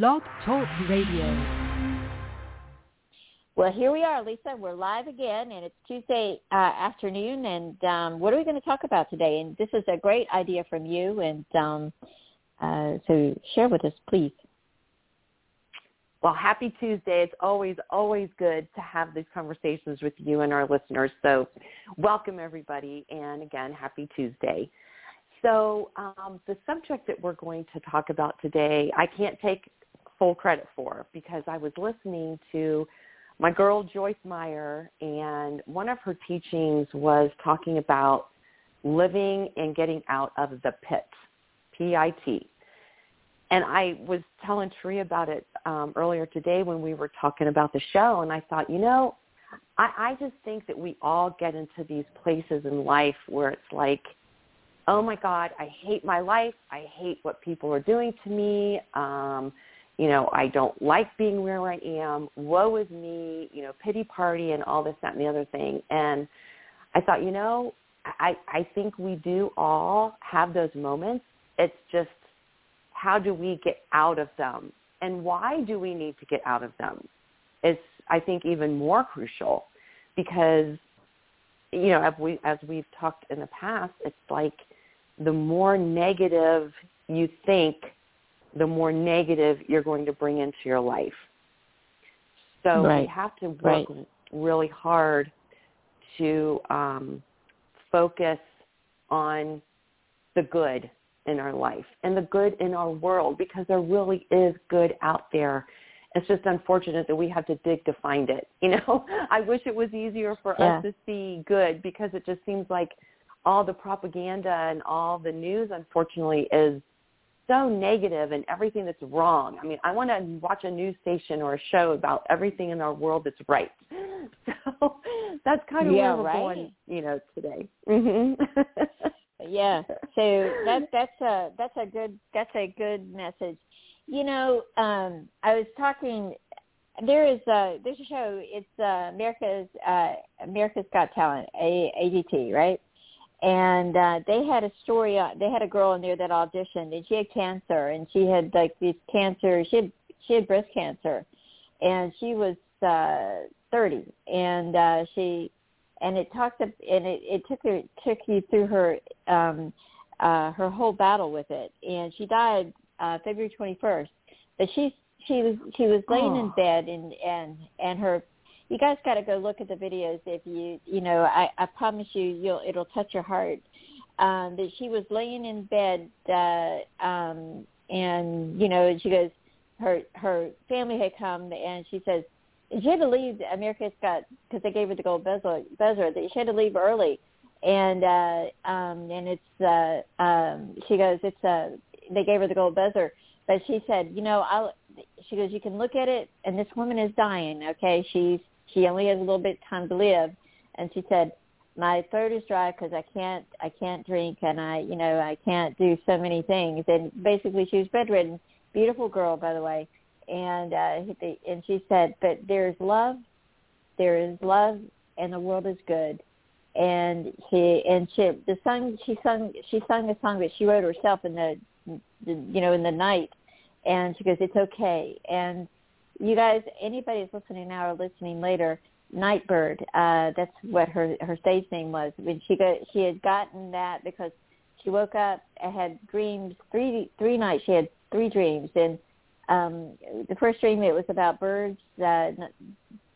Blog Talk Radio. Well, here we are, Lisa. We're live again, and it's Tuesday uh, afternoon. And um, what are we going to talk about today? And this is a great idea from you, and um, uh, so share with us, please. Well, happy Tuesday. It's always, always good to have these conversations with you and our listeners. So welcome, everybody. And again, happy Tuesday. So um, the subject that we're going to talk about today, I can't take full credit for because I was listening to my girl Joyce Meyer, and one of her teachings was talking about living and getting out of the pit, P-I-T. And I was telling Tree about it um, earlier today when we were talking about the show, and I thought, you know, I, I just think that we all get into these places in life where it's like, oh my God, I hate my life. I hate what people are doing to me. Um, you know, I don't like being where I am. Woe is me, you know, pity party and all this, that, and the other thing. And I thought, you know, I, I think we do all have those moments. It's just how do we get out of them? And why do we need to get out of them? Is, I think, even more crucial because, you know, as, we, as we've talked in the past, it's like the more negative you think – the more negative you're going to bring into your life. So right. we have to work right. really hard to um, focus on the good in our life and the good in our world because there really is good out there. It's just unfortunate that we have to dig to find it. You know, I wish it was easier for yeah. us to see good because it just seems like all the propaganda and all the news unfortunately is so negative and everything that's wrong. I mean, I want to watch a news station or a show about everything in our world that's right. So that's kind of yeah, where we're right. going, you know, today. Mm-hmm. yeah. So that that's a that's a good that's a good message. You know, um, I was talking. There is a there's a show. It's uh, America's uh, America's Got Talent, a, AGT, right? And uh they had a story uh, they had a girl in there that auditioned and she had cancer and she had like this cancer she had she had breast cancer and she was uh 30 and uh she and it talked and it it took her took you through her um uh her whole battle with it and she died uh February 21st but she she was she was laying oh. in bed and and and her you guys got to go look at the videos if you you know I I promise you you'll it'll touch your heart. Um, that she was laying in bed uh, um, and you know she goes her her family had come and she says she had to leave America's Got because they gave her the gold buzzer buzzer that she had to leave early. And uh um and it's uh um she goes it's uh they gave her the gold buzzer. But she said you know I'll she goes you can look at it and this woman is dying okay? She's she only has a little bit of time to live. And she said my throat is dry because I can't I can't drink and I you know I can't do so many things. And basically she was bedridden. Beautiful girl by the way. And uh and she said but there's love there is love and the world is good. And she and she the song she sung she sung a song that she wrote herself in the, the you know in the night. And she goes it's okay. And you guys, anybody that's listening now or listening later, Nightbirde, uh, that's what her her stage name was. When she got she had gotten that because she woke up and had dreams three three nights. She had three dreams, and um, the first dream it was about birds, uh,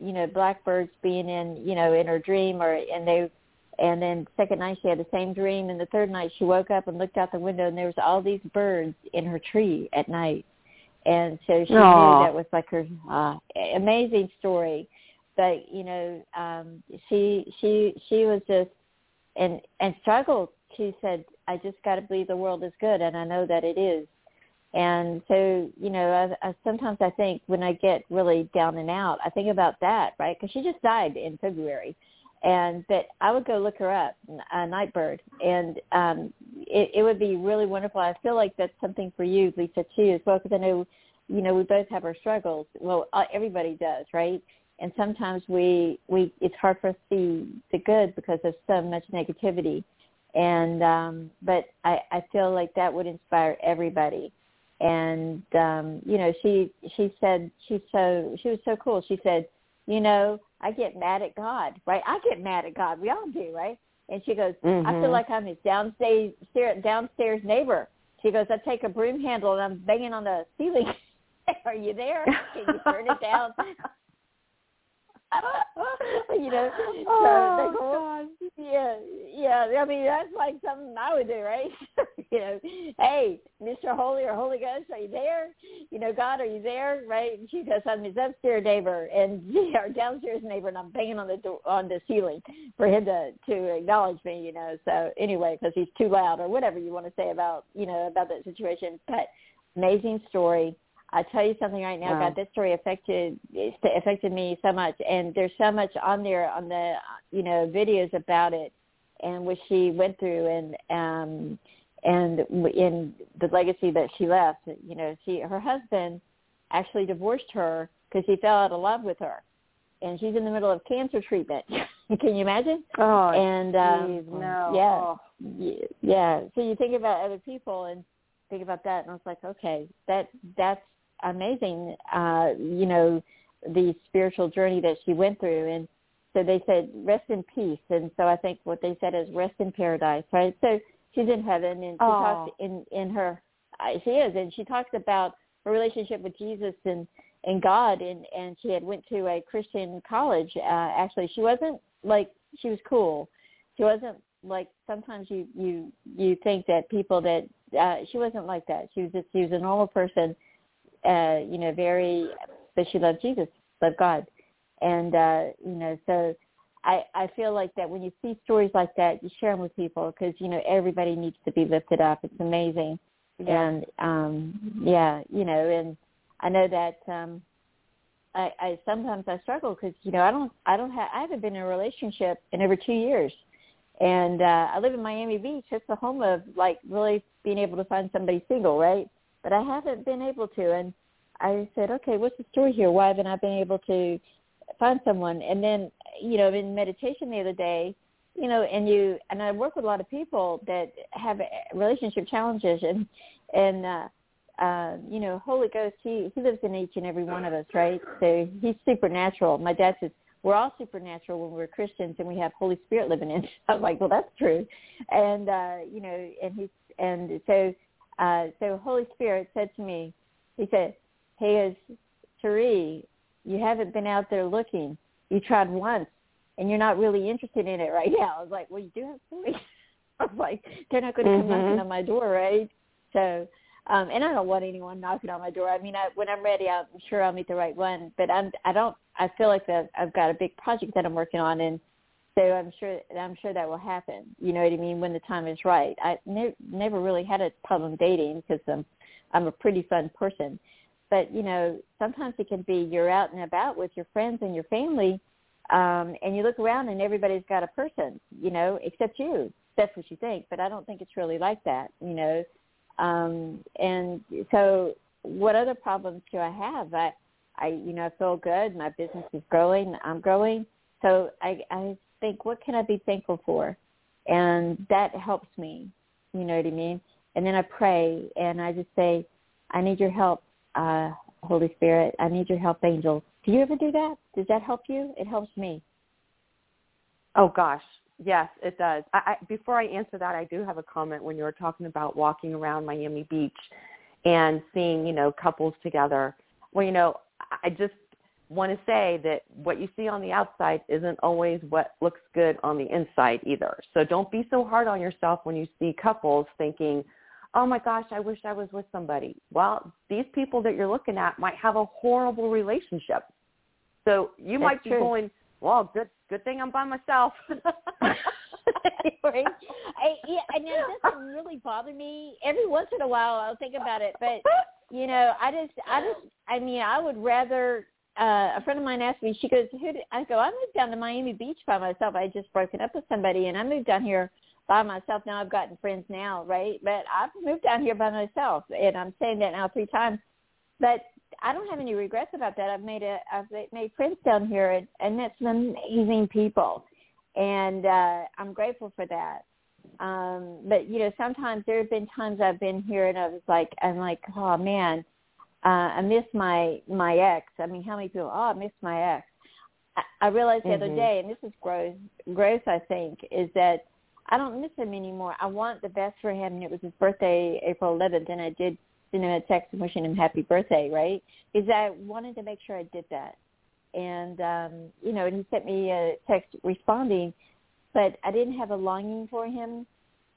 you know, blackbirds being in you know in her dream, or and they. And then second night she had the same dream, and the third night she woke up and looked out the window, and there was all these birds in her tree at night and so she Aww. knew that was like her uh, amazing story. But you know, um, she she she was just and and struggled. She said, "I just got to believe the world is good, and I know that it is." And so, you know, I, I, sometimes I think when I get really down and out, I think about that, right? Because she just died in February, and but I would go look her up, uh, Nightbirde, and um, it, it would be really wonderful. I feel like that's something for you, Lisa, too, as well, because I know, you know, we both have our struggles. Well, uh, everybody does, right? And sometimes we we it's hard for us to see the good because there's so much negativity. And um, but I I feel like that would inspire everybody. and um, you know, she she said she's so she was so cool. She said, you know, I get mad at God, right? I get mad at God. We all do, right? And she goes, mm-hmm. I feel like I'm his downstairs downstairs neighbor. She goes, I take a broom handle and I'm banging on the ceiling. Are you there? Can you turn it down? you know, oh, so God. yeah, yeah. I mean, that's like something I would do, right? you know, hey, Mr. Holy or Holy Ghost, are you there? You know, God, are you there? Right? And she goes, I'm his upstairs neighbor and our downstairs neighbor, and I'm banging on the door, on the ceiling for him to to acknowledge me. You know, so anyway, because he's too loud or whatever you want to say about you know about that situation. But amazing story I tell you something right now, wow. God, this story affected affected me so much, and there's so much on there on the you know videos about it, and what she went through, and um, and in the legacy that she left. You know, she her husband actually divorced her because he fell out of love with her, and she's in the middle of cancer treatment. Can you imagine? Oh, and um, geez, no. yeah, yeah. So you think about other people and think about that, and I was like, okay, that that's amazing, uh, you know, the spiritual journey that she went through. And so they said, rest in peace. And so I think what they said is rest in paradise, right? So she's in heaven and she oh. talks in, in her, uh, she is, and she talks about her relationship with Jesus and, and God. And, and she had went to a Christian college. Uh, actually, she wasn't like, she was cool. She wasn't like sometimes you you you think that people that uh she wasn't like that she was just she was a normal person uh, you know, very, but she loved Jesus, loved God. And, uh, you know, so I, I feel like that when you see stories like that, you share them with people because, you know, everybody needs to be lifted up. It's amazing. Yeah. And, um, yeah, you know, and I know that, um, I, I sometimes I struggle because you know I don't I don't have I haven't been in a relationship in over two years, and uh, I live in Miami Beach. It's the home of like really being able to find somebody single, right? but I haven't been able to. And I said, okay, what's the story here? Why haven't I been able to find someone? And then, you know, in meditation the other day, you know, and you and I work with a lot of people that have relationship challenges, and and uh, uh, you know, Holy Ghost, he he lives in each and every one of us, right? So he's supernatural. My dad says we're all supernatural when we're Christians, and we have Holy Spirit living in. I'm like, well, that's true, and uh, you know, and he's and so uh, so Holy Spirit said to me, he said, hey, is Therese, you haven't been out there looking. You tried once, and you're not really interested in it right now. I was like, well, you do have point. I was like, they're not going to come mm-hmm. knocking on my door, right? So, um, and I don't want anyone knocking on my door. I mean, I, when I'm ready, I'm sure I'll meet the right one. But I'm, I don't. I feel like that I've got a big project that I'm working on, and so I'm sure I'm sure that will happen. You know what I mean? When the time is right. I ne- never really had a problem dating because I'm I'm a pretty fun person. But you know, sometimes it can be you're out and about with your friends and your family, um, and you look around and everybody's got a person. You know, except you. That's what you think. But I don't think it's really like that. You know, um, and so what other problems do I have? I I you know I feel good. My business is growing. I'm growing. So I I think, what can I be thankful for? And that helps me. You know what I mean? And then I pray and I just say, I need your help, uh, Holy Spirit. I need your help, angels. Do you ever do that? Does that help you? It helps me. Oh gosh, yes, it does. I, I, before I answer that, I do have a comment when you were talking about walking around Miami Beach and seeing, you know, couples together. Well, you know, I just want to say that what you see on the outside isn't always what looks good on the inside either. So don't be so hard on yourself when you see couples thinking, oh my gosh, I wish I was with somebody. Well, these people that you're looking at might have a horrible relationship. So you That's might be true. going, well, good, good thing I'm by myself. right? I, yeah, and it doesn't really bother me. Every once in a while, I'll think about it, but you know, I just, I just, I mean, I would rather uh, a friend of mine asked me, she goes, who did, I go, I moved down to Miami Beach by myself. I had just broken up with somebody and I moved down here by myself. Now I've gotten friends now, right? But I've moved down here by myself and I'm saying that now three times. But I don't have any regrets about that. I've made a, I've made friends down here and, and met some amazing people. And, uh, I'm grateful for that. Um, but you know, sometimes there have been times I've been here and I was like, I'm like, oh man, uh, I miss my my ex. I mean, how many people? Oh, I miss my ex. I, I realized the mm-hmm. other day, and this is gross, gross. I think is that I don't miss him anymore. I want the best for him, and it was his birthday, April 11th, and I did send him a text wishing him happy birthday, right? Because I wanted to make sure I did that, and um, you know, and he sent me a text responding but I didn't have a longing for him,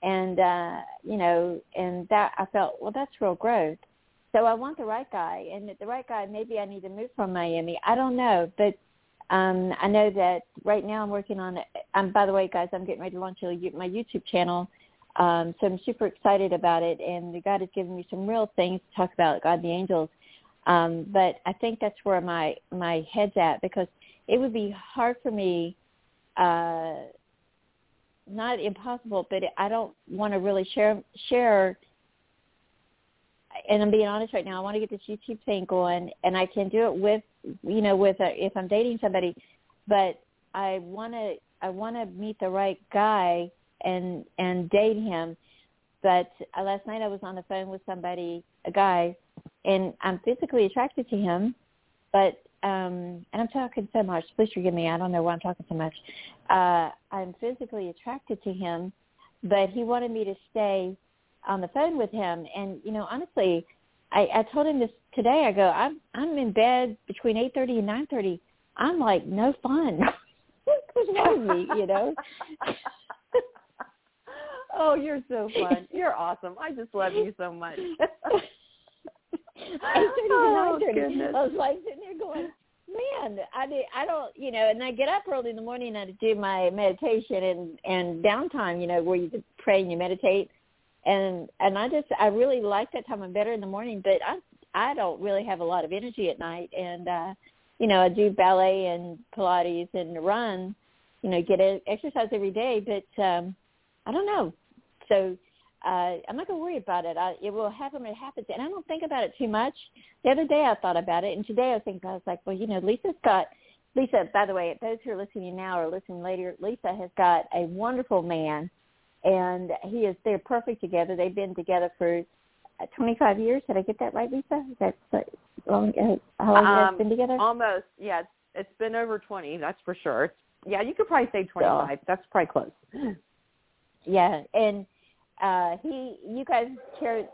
and uh, you know, and that I felt well, that's real growth. So I want the right guy, and the right guy. Maybe I need to move from Miami. I don't know, but um, I know that right now I'm working on. Um, by the way, guys, I'm getting ready to launch my YouTube channel. Um, so I'm super excited about it, and God has given me some real things to talk about, God, and the angels. Um, but I think that's where my my head's at because it would be hard for me uh, not impossible, but I don't want to really share share. And I'm being honest right now. I want to get this YouTube thing going, and I can do it with you know with a, if I'm dating somebody, but I want to I want to meet the right guy and and date him. But uh, last night I was on the phone with somebody, a guy, and I'm physically attracted to him, but um, and I'm talking so much. Please forgive me. I don't know why I'm talking so much. Uh, I'm physically attracted to him, but he wanted me to stay on the phone with him. And you know, honestly, I, I told him this today. I go, I'm I'm in bed between eight thirty and nine thirty. I'm like, no fun. What's wrong with me? You know. oh, you're so fun. You're awesome. I just love you so much. oh, goodness. I was like sitting there going, man, I did, I don't, you know, and I get up early in the morning and I do my meditation and and downtime, you know, where you pray and you meditate, and and I just I really like that time. I'm better in the morning, but I I don't really have a lot of energy at night, and uh, you know, I do ballet and Pilates and run, you know, get a, exercise every day, but um, I don't know. So uh, I'm not to worry about it. I, it will happen when it happens, and I don't think about it too much. The other day I thought about it, and today I think I was like, well, you know, Lisa's got. Lisa, by the way, those who are listening now or listening later, Lisa has got a wonderful man, and he is. They're perfect together. They've been together for uh, 25 years. Did I get that right, Lisa? Is that long? Uh, how long um, you guys been together? Almost. Yeah, it's, it's been over 20. That's for sure. yeah, you could probably say 25. So, that's probably close. Yeah, and uh, he, you guys care.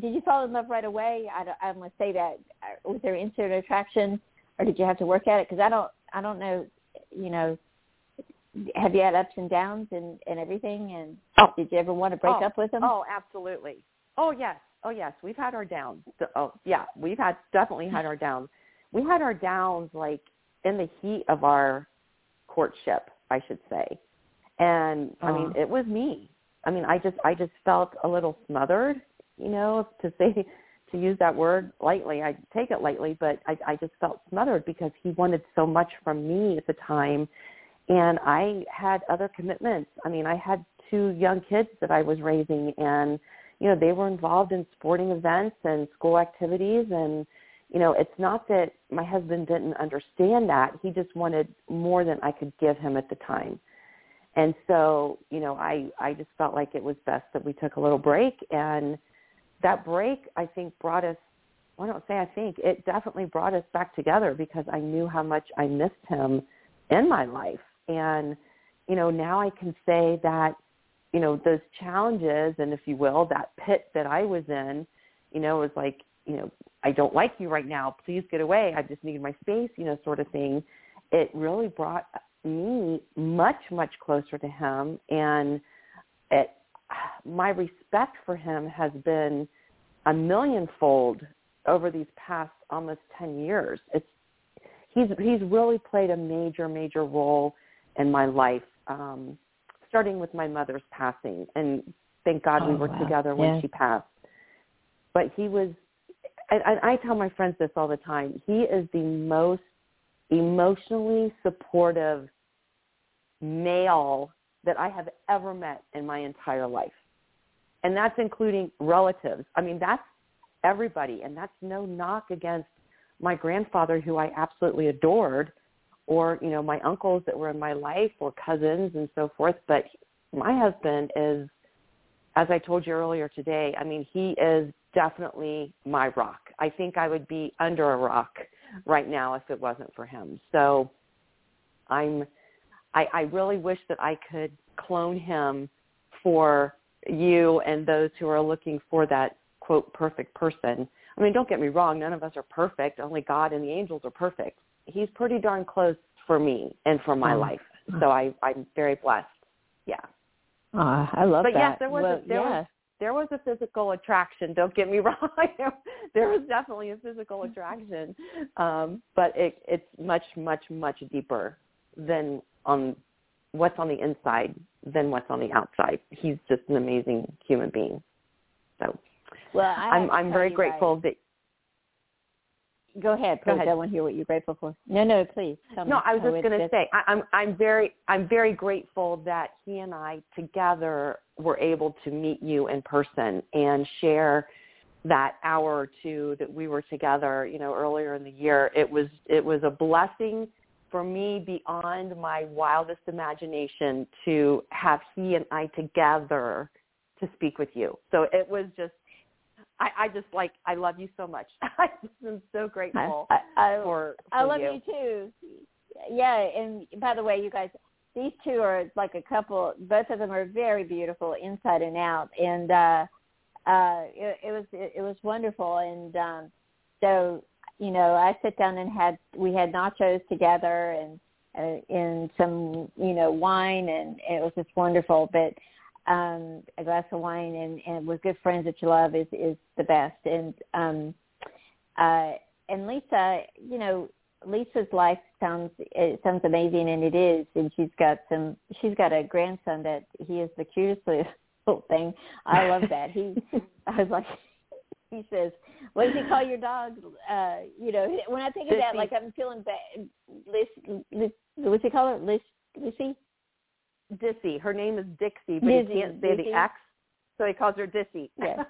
Did you fall in love right away? I don't, I'm gonna say that. Uh, was there instant attraction, or did you have to work at it? Because I don't, I don't know. You know, have you had ups and downs and and everything? And oh. did you ever want to break oh. up with him? Oh, absolutely. Oh yes, oh yes. We've had our downs. Oh yeah, we've had definitely had our downs. We had our downs like in the heat of our courtship, I should say. And I mean, it was me. I mean, I just I just felt a little smothered, you know, to say to use that word lightly. I take it lightly, but I I just felt smothered because he wanted so much from me at the time and I had other commitments. I mean, I had two young kids that I was raising and you know, they were involved in sporting events and school activities and you know, it's not that my husband didn't understand that. He just wanted more than I could give him at the time. And so, you know, I, I just felt like it was best that we took a little break. And that break, I think, brought us, well, I don't say I think, it definitely brought us back together because I knew how much I missed him in my life. And, you know, now I can say that, you know, those challenges and if you will, that pit that I was in, you know, was like, you know, I don't like you right now. Please get away. I just need my space, you know, sort of thing. It really brought me much much closer to him and it my respect for him has been a millionfold over these past almost 10 years it's he's he's really played a major major role in my life um starting with my mother's passing and thank god oh, we were wow. together when yeah. she passed but he was and I tell my friends this all the time he is the most emotionally supportive male that I have ever met in my entire life. And that's including relatives. I mean, that's everybody. And that's no knock against my grandfather, who I absolutely adored, or, you know, my uncles that were in my life or cousins and so forth. But my husband is, as I told you earlier today, I mean, he is definitely my rock. I think I would be under a rock right now if it wasn't for him. So I'm, I, I really wish that I could clone him for you and those who are looking for that quote perfect person. I mean, don't get me wrong, none of us are perfect. Only God and the angels are perfect. He's pretty darn close for me and for my oh. life. So I, I'm very blessed. Yeah. Oh, I love but that. But yes, there was well, a, there was there was a physical attraction. Don't get me wrong. there was definitely a physical attraction, um, but it, it's much, much, much deeper than on what's on the inside than what's on the outside. He's just an amazing human being. So, well, I am I'm very grateful guys. that Go ahead, please. Go ahead. I want to hear what you're grateful for. No, no, please. Tell no, me I was just going to say I, I'm I'm very I'm very grateful that he and I together were able to meet you in person and share that hour or two that we were together. You know, earlier in the year, it was it was a blessing for me beyond my wildest imagination to have he and I together to speak with you. So it was just I, I just like I love you so much. I just am so grateful I, I, for, for I love you. you too. Yeah, and by the way, you guys, these two are like a couple. Both of them are very beautiful inside and out, and uh, uh, it, it was it, it was wonderful. And um, so you know, I sit down and had we had nachos together and uh, and some you know wine, and it was just wonderful. But um, a glass of wine and, and with good friends that you love is is the best. And um, uh, and Lisa, you know, Lisa's life sounds it sounds amazing, and it is. And she's got some. She's got a grandson that he is the cutest little thing. I love that. He, I was like, he says, "What does he call your dog?" Uh, you know, when I think of that, like I'm feeling bad. Liz, Liz, what's he call her? Liz, Lucy. Dissy. Her name is Dixie, but Dizzy, he can't say Dizzy. the X, so he calls her Dissy. Yeah.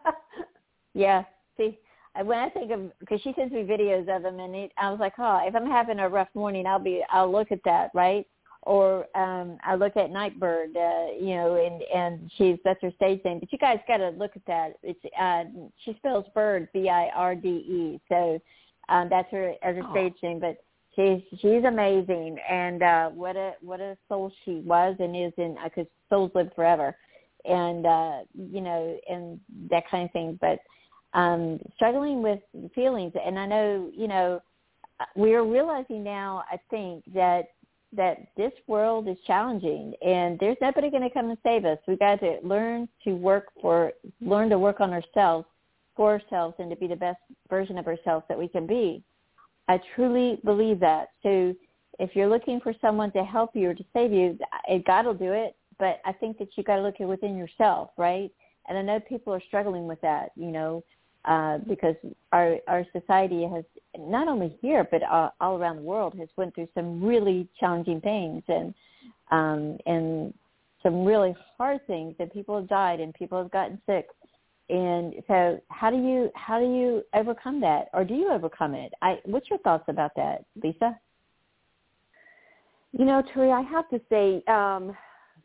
yeah. See, when I think of because she sends me videos of him, and it, I was like, oh, if I'm having a rough morning, I'll be I'll look at that, right? Or um I look at Nightbirde, uh, you know, and and she's that's her stage name. But you guys got to look at that. It's uh she spells bird B I R D E, so um that's her as her oh. stage name. But she's she's amazing, and uh, what a what a soul she was and is in because souls live forever, and uh, you know, and that kind of thing. But um, struggling with feelings, and I know you know we are realizing now. I think that that this world is challenging, and there's nobody going to come and save us. We've got to learn to work for learn to work on ourselves for ourselves and to be the best version of ourselves that we can be I truly believe that. So if you're looking for someone to help you or to save you, God will do it. But I think that you got to look at within yourself, right? And I know people are struggling with that, you know, uh, because our our society has not only here but uh, all around the world has went through some really challenging things and um, and some really hard things. And people have died and people have gotten sick and so how do you how do you overcome that? Or do you overcome it? I what's your thoughts about that lisa? You know Turi, i have to say um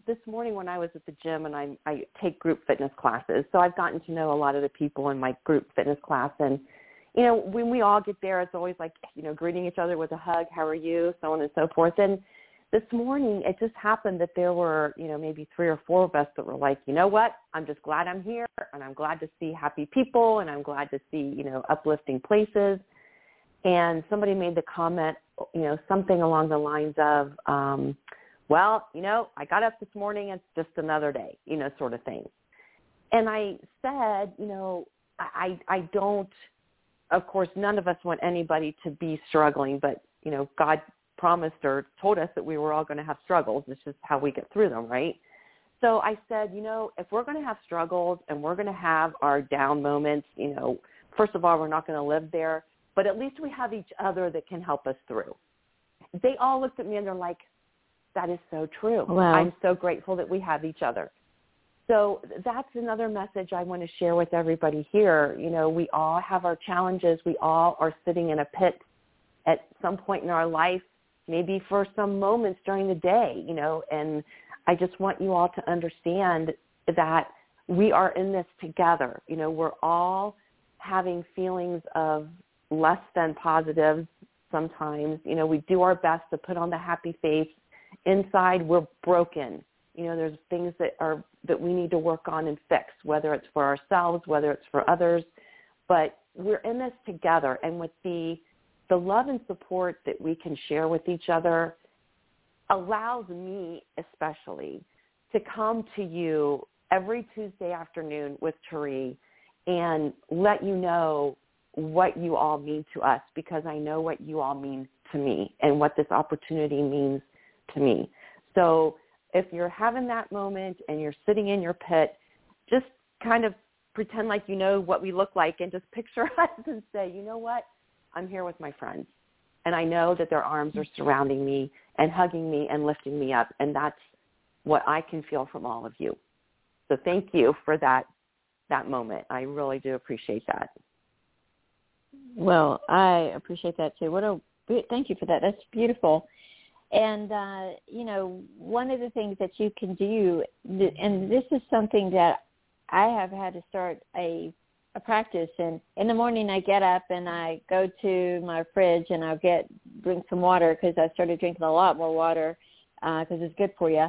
this morning when i was at the gym and i i take group fitness classes so i've gotten to know a lot of the people in my group fitness class. And you know when we all get there it's always like you know greeting each other with a hug how are you? so on and so forth. And this morning it just happened that there were you know maybe three or four of us that were like you know what? I'm just glad i'm here and i'm glad to see happy people and i'm glad to see you know uplifting places. And somebody made the comment you know something along the lines of um well you know i got up this morning it's just another day you know sort of thing. And i said you know i i don't of course none of us want anybody to be struggling but you know god promised or told us that we were all going to have struggles. It's just how we get through them, right? So I said, you know, if we're going to have struggles and we're going to have our down moments, you know, first of all, we're not going to live there, but at least we have each other that can help us through. They all looked at me and they're like, that is so true. Wow. I'm so grateful that we have each other. So that's another message I want to share with everybody here. You know, we all have our challenges. We all are sitting in a pit at some point in our life maybe for some moments during the day, you know, and I just want you all to understand that we are in this together. You know, we're all having feelings of less than positives sometimes. You know, we do our best to put on the happy face. Inside, we're broken. You know, there's things that are that we need to work on and fix, whether it's for ourselves, whether it's for others. But we're in this together, and with the the love and support that we can share with each other allows me especially to come to you every Tuesday afternoon with Tari and let you know what you all mean to us because I know what you all mean to me and what this opportunity means to me. So if you're having that moment and you're sitting in your pit, just kind of pretend like you know what we look like and just picture us and say, you know what? I'm here with my friends. And I know that their arms are surrounding me and hugging me and lifting me up. And that's what I can feel from all of you. So thank you for that that moment. I really do appreciate that. Well, I appreciate that too. What a thank you for that. That's beautiful. And uh, you know, one of the things that you can do, and this is something that I have had to start a a practice. And in the morning, I get up and I go to my fridge and I'll get drink some water because I started drinking a lot more water because uh, it's good for you.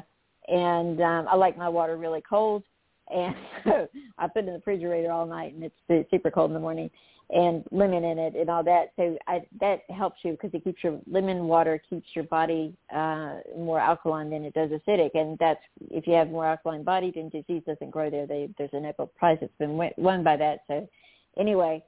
And um, I like my water really cold, and so I put it in the refrigerator all night, and it's super cold in the morning and lemon in it and all that. So I, that helps you because it keeps your lemon water keeps your body uh, more alkaline than it does acidic. And that's if you have more alkaline body, then disease doesn't grow there. They, there's a Nobel Prize that's been won by that. So anyway,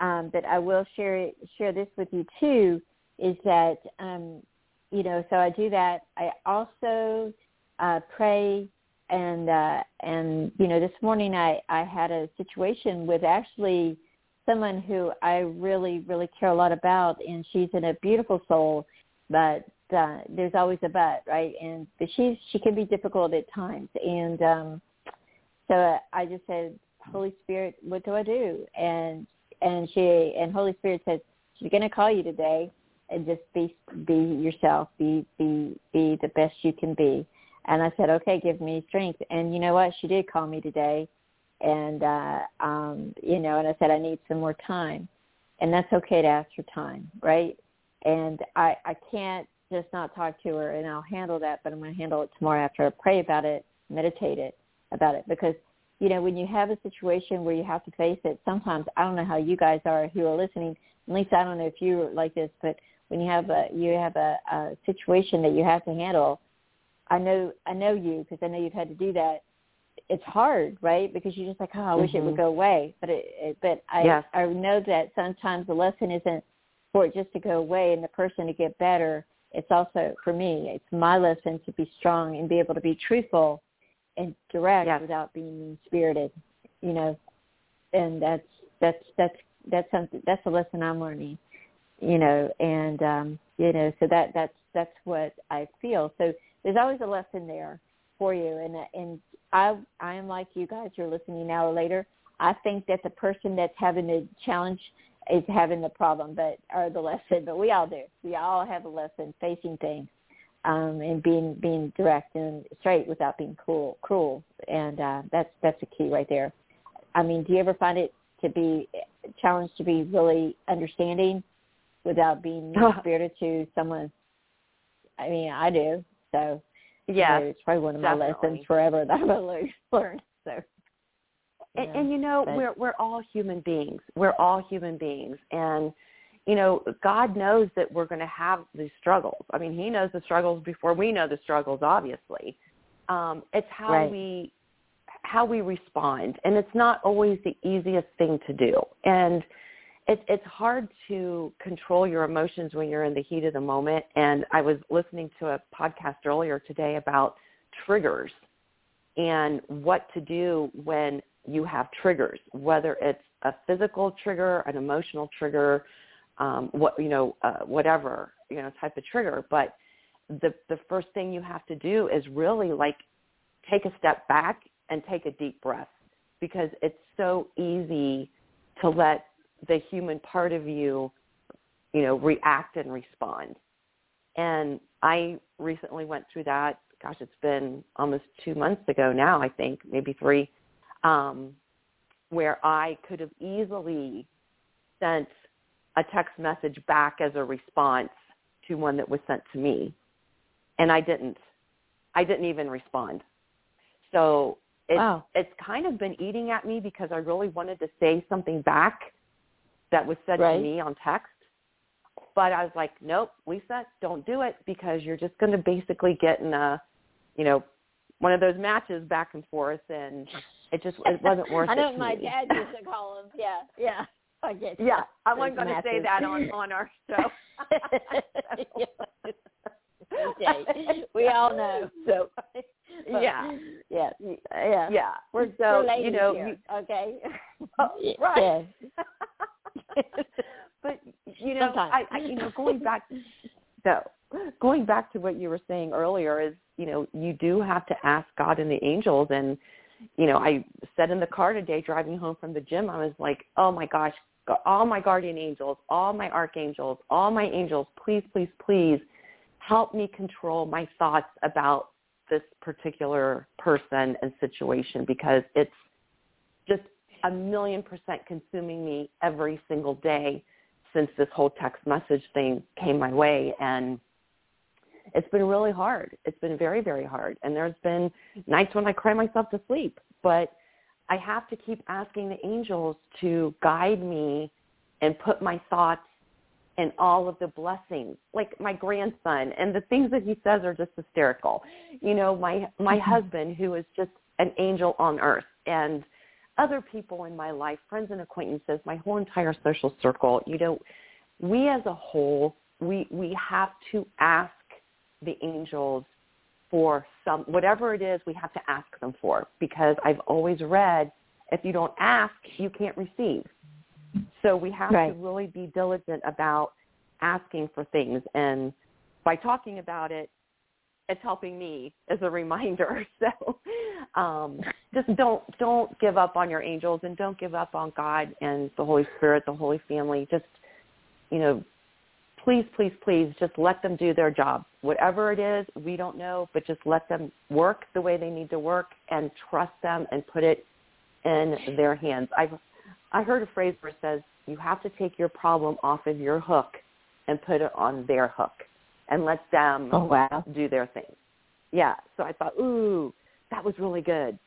um, but I will share share this with you too. Is that um, you know? So I do that. I also uh, pray and uh, and you know this morning I I had a situation with actually someone who I really, really care a lot about, and she's in a beautiful soul, but uh, there's always a but, right? And but she's she can be difficult at times, and um, so I just said, Holy Spirit, what do I do? And and she and Holy Spirit said, she's going to call you today, and just be be yourself, be be be the best you can be. And I said, okay, give me strength. And you know what? She did call me today and uh um you know and i said i need some more time. And that's okay to ask for time right? And i i can't just not talk to her and i'll handle that but i'm going to handle it tomorrow after i pray about it meditate it about it. Because you know when you have a situation where you have to face it sometimes i don't know how you guys are who are listening at least i don't know if you're like this but when you have a you have a, a situation that you have to handle i know i know you because i know you've had to do that it's hard, right? Because you're just like, oh, I wish mm-hmm. it would mm-hmm. go away. But it, it but I yes. I know that sometimes the lesson isn't for it just to go away and the person to get better. It's also for me. It's my lesson to be strong and be able to be truthful and direct yes. without being mean spirited. You know, and that's that's that's that's something that's a lesson I'm learning. You know, and um, you know, so that that's that's what I feel. So there's always a lesson there for you, and and I I am like you guys. You're listening now or later. I think that the person that's having the challenge is having the problem, but or the lesson. But we all do. We all have a lesson facing things, um, and being being direct and straight without being cruel. Cruel, and uh, that's that's the key right there. I mean, do you ever find it to be challenged to be really understanding without being spirited to someone? I mean, I do. So yeah, it's probably one of my definitely. lessons forever that I'm gonna learn. So, and, and you know, but, we're we're all human beings. We're all human beings, and you know, God knows that we're going to have these struggles. I mean, He knows the struggles before we know the struggles. Obviously, um, it's how right. we how we respond, and it's not always the easiest thing to do. And it's it's hard to control your emotions when you're in the heat of the moment. And I was listening to a podcast earlier today about triggers and what to do when you have triggers, whether it's a physical trigger, an emotional trigger, um, what you know, uh, whatever you know type of trigger. But the the first thing you have to do is really like take a step back and take a deep breath because it's so easy to let the human part of you, you know, react and respond. And I recently went through that gosh, it's been almost two months ago now, I think, maybe three, um, where I could have easily sent a text message back as a response to one that was sent to me. And I didn't. I didn't even respond. So it's, wow. it's kind of been eating at me because I really wanted to say something back that was said right. to me on text. But I was like, nope, Lisa, don't do it because you're just going to basically get in a, you know, one of those matches back and forth, and it just it wasn't worth I it. know to my me. dad used to call them. Yeah, yeah. I get. Yeah, I wasn't going to say that on on our show. okay. We all know. So yeah, yeah, yeah. yeah. We're, so we're you know, here, okay? Oh, right. Yeah. but you know, Sometimes. I, I you know going back so going back to what you were saying earlier is you know you do have to ask God and the angels and you know I said in the car today driving home from the gym I was like oh my gosh all my guardian angels all my archangels all my angels please please please help me control my thoughts about this particular person and situation because it's a million percent consuming me every single day since this whole text message thing came my way and it's been really hard. It's been very, very hard. And there's been nights when I cry myself to sleep, but I have to keep asking the angels to guide me and put my thoughts in all of the blessings. Like my grandson and the things that he says are just hysterical. You know, my my mm-hmm. husband who is just an angel on earth and other people in my life, friends and acquaintances, my whole entire social circle, you know, we as a whole, we we have to ask the angels for some whatever it is we have to ask them for because I've always read if you don't ask, you can't receive. So we have Right. to really be diligent about asking for things and by talking about it it's helping me as a reminder. So um, just don't don't give up on your angels and don't give up on God and the Holy Spirit, the Holy Family. Just you know, please, please, please, just let them do their job. Whatever it is, we don't know, but just let them work the way they need to work and trust them and put it in their hands. I've I heard a phrase where it says you have to take your problem off of your hook and put it on their hook and let them Oh wow. do their thing. Yeah. So I thought, ooh, that was really good.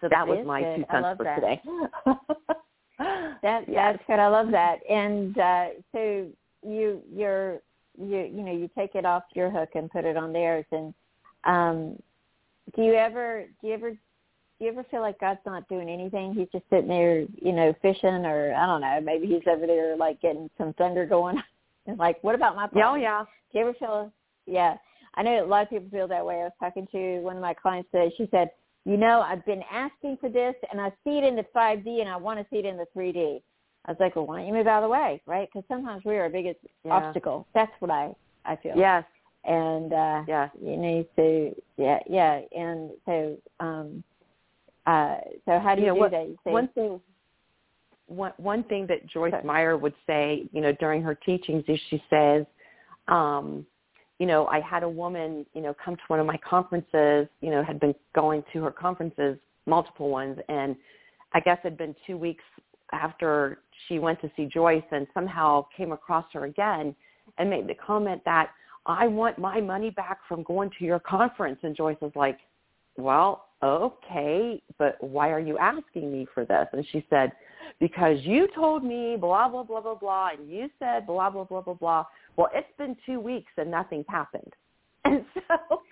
So that That was my good. two cents for that. today. That Yes. that's good. I love that. And uh so you you're you you know you take it off your hook and put it on theirs. And um, do you ever do you ever do you ever feel like God's not doing anything? He's just sitting there, you know, fishing, or I don't know. Maybe he's over there like getting some thunder going. And like, what about my Yeah, oh, yeah. Do you ever feel? Yeah, I know a lot of people feel that way. I was talking to one of my clients today. She said, "You know, I've been asking for this, and I see it in the 5D, and I want to see it in the 3D." I was like, "Well, why don't you move out of the way, right? Because sometimes we are our biggest Yeah. obstacle. That's what I I feel. Yes. And uh, Yes. you need to, yeah, yeah. And so, um, uh, so how do you, You know, do what- that? You say, One thing one one thing that Joyce. Meyer would say, you know, during her teachings is she says, um, you know, I had a woman, you know, come to one of my conferences, you know, had been going to her conferences, multiple ones, and I guess it had been two weeks after she went to see Joyce and somehow came across her again and made the comment that I want my money back from going to your conference. And Joyce was like, well, okay, but why are you asking me for this? And she said, because you told me blah, blah, blah, blah, blah, and you said blah, blah, blah, blah, blah. Well, it's been two weeks and nothing's happened. And so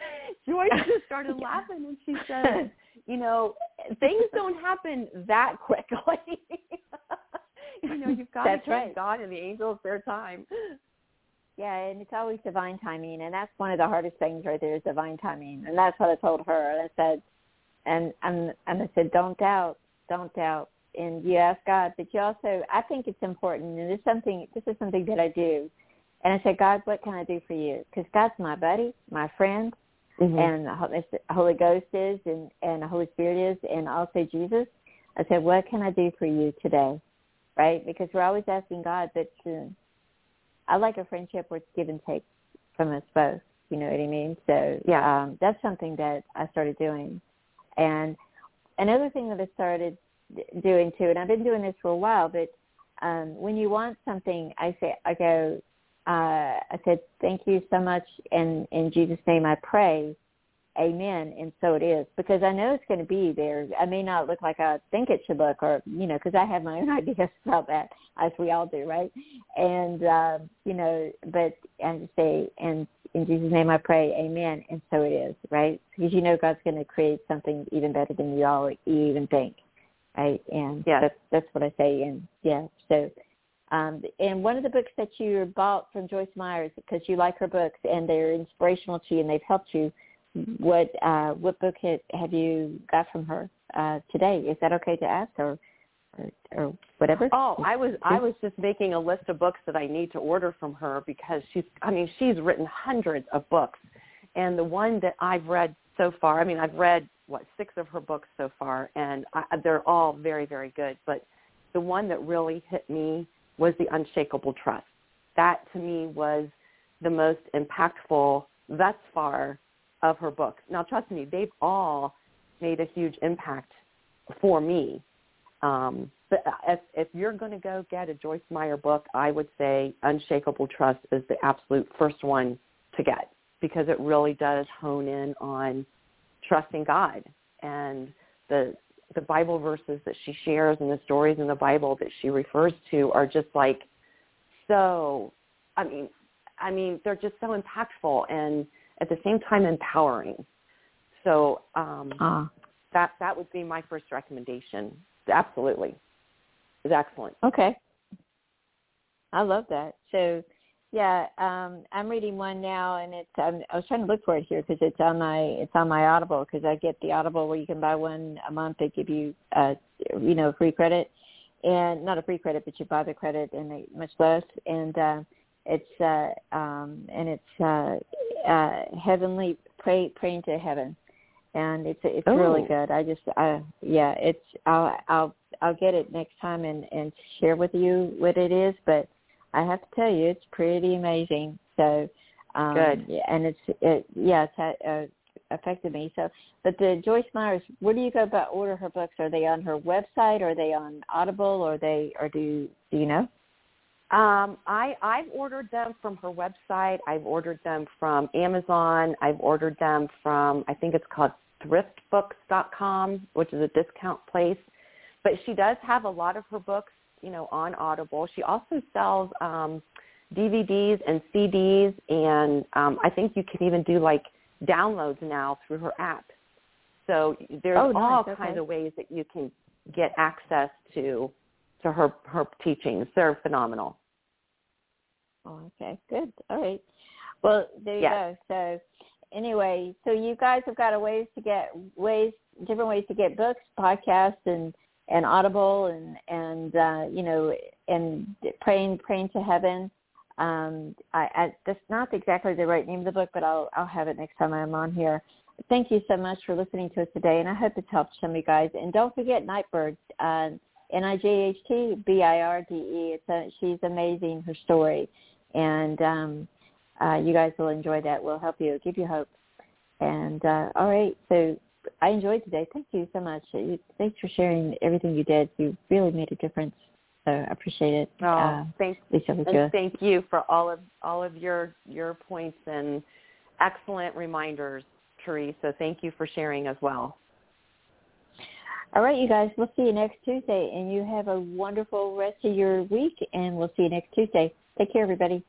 Joyce just started Yeah. laughing and she said, you know, things don't happen that quickly. you know, you've got That's to right. God and the angels their time. Yeah, and it's always divine timing, and that's one of the hardest things right there is divine timing, and that's what I told her. And I said, and and and I said, don't doubt, don't doubt, and you ask God, but you also, I think it's important, and it's something. This is something that I do, and I say, God, what can I do for you? Because God's my buddy, my friend, Mm-hmm. and the Holy Ghost is, and and the Holy Spirit is, and also Jesus. I said, what can I do for you today? Right? Because we're always asking God, but uh, I like a friendship where it's give and take from us both. You know what I mean? So Yeah. um, that's something that I started doing. And another thing that I started doing too, and I've been doing this for a while, but um, when you want something, I say, I go, uh, I said, thank you so much, and in Jesus' name I pray, amen, and so it is, because I know it's going to be there. I may not look like I think it should look, or you know, because I have my own ideas about that, as we all do, right? And uh, you know, but I just say, and in Jesus' name I pray, amen, and so it is, right? Because you know God's going to create something even better than you all even think, right? And yeah. that's that's what I say, and yeah, so. Um, and one of the books that you bought from Joyce Myers because you like her books and they're inspirational to you and they've helped you. What uh, what book ha- have you got from her uh, today? Is that okay to ask or or, or whatever? Oh, I was I was just making a list of books that I need to order from her because she's I mean she's written hundreds of books, and the one that I've read so far. I mean I've read what six of her books so far and I, they're all very very good but the one that really hit me was the unshakable trust. That to me was the most impactful thus far of her books. Now trust me they've all made a huge impact for me. Um, but if, if you're going to go get a Joyce Meyer book, I would say Unshakable Trust is the absolute first one to get because it really does hone in on trusting God and the the Bible verses that she shares and the stories in the Bible that she refers to are just like so I mean I mean they're just so impactful and at the same time empowering. So um Ah, that that would be my first recommendation. Absolutely, it's excellent. okay. I love that. So, yeah, um, I'm reading one now, and it's. Um, I was trying to look for it here because it's on my it's on my Audible because I get the Audible where you can buy one a month. They give you, uh, you know, free credit, and not a free credit, but you buy the credit and they much less. And uh, it's uh, um, and it's uh, uh, heavenly pray praying to heaven, and it's it's really Oh. good. I just uh, yeah, it's I'll I'll I'll get it next time and and share with you what it is, but I have to tell you, it's pretty amazing. So, um, Good. and it's it, yeah, it's had, uh, affected me. So, but the Joyce Myers, where do you go about order her books? Are they on her website? Are they on Audible? Or they or do do you know? Um, I I've ordered them from her website. I've ordered them from Amazon. I've ordered them from I think it's called thriftbooks.com, which is a discount place. But she does have a lot of her books, you know, on Audible. She also sells um, DVDs and CDs, and um, I think you can even do like downloads now through her app. So there's Oh, nice. all Okay. kinds of ways that you can get access to to her her teachings. They're phenomenal. Oh, okay, good. All right. Well, there you Yes. go. So, anyway, so you guys have got a ways to get ways, different ways to get books, podcasts, and and Audible, and and uh, you know, and praying praying to heaven. Um, I, I that's not exactly the right name of the book, but I'll I'll have it next time I'm on here. Thank you so much for listening to us today, and I hope it's helped some of you guys. And don't forget Nightbirde, uh, N-I-J-H-T-B-I-R-D-E. It's a, she's amazing, her story. And um, uh, you guys will enjoy that. We'll help you, give you hope. And uh, all right, so I enjoyed today. Thank you so much. Thanks for sharing everything you did. You really made a difference. So I appreciate it. Oh, uh, thank Lisa and thank you for all of all of your your points and excellent reminders, Therese. So thank you for sharing as well. All right, you guys. We'll see you next Tuesday, and you have a wonderful rest of your week. And we'll see you next Tuesday. Take care, everybody.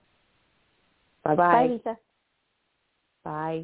Bye Bye, bye. Lisa. Bye.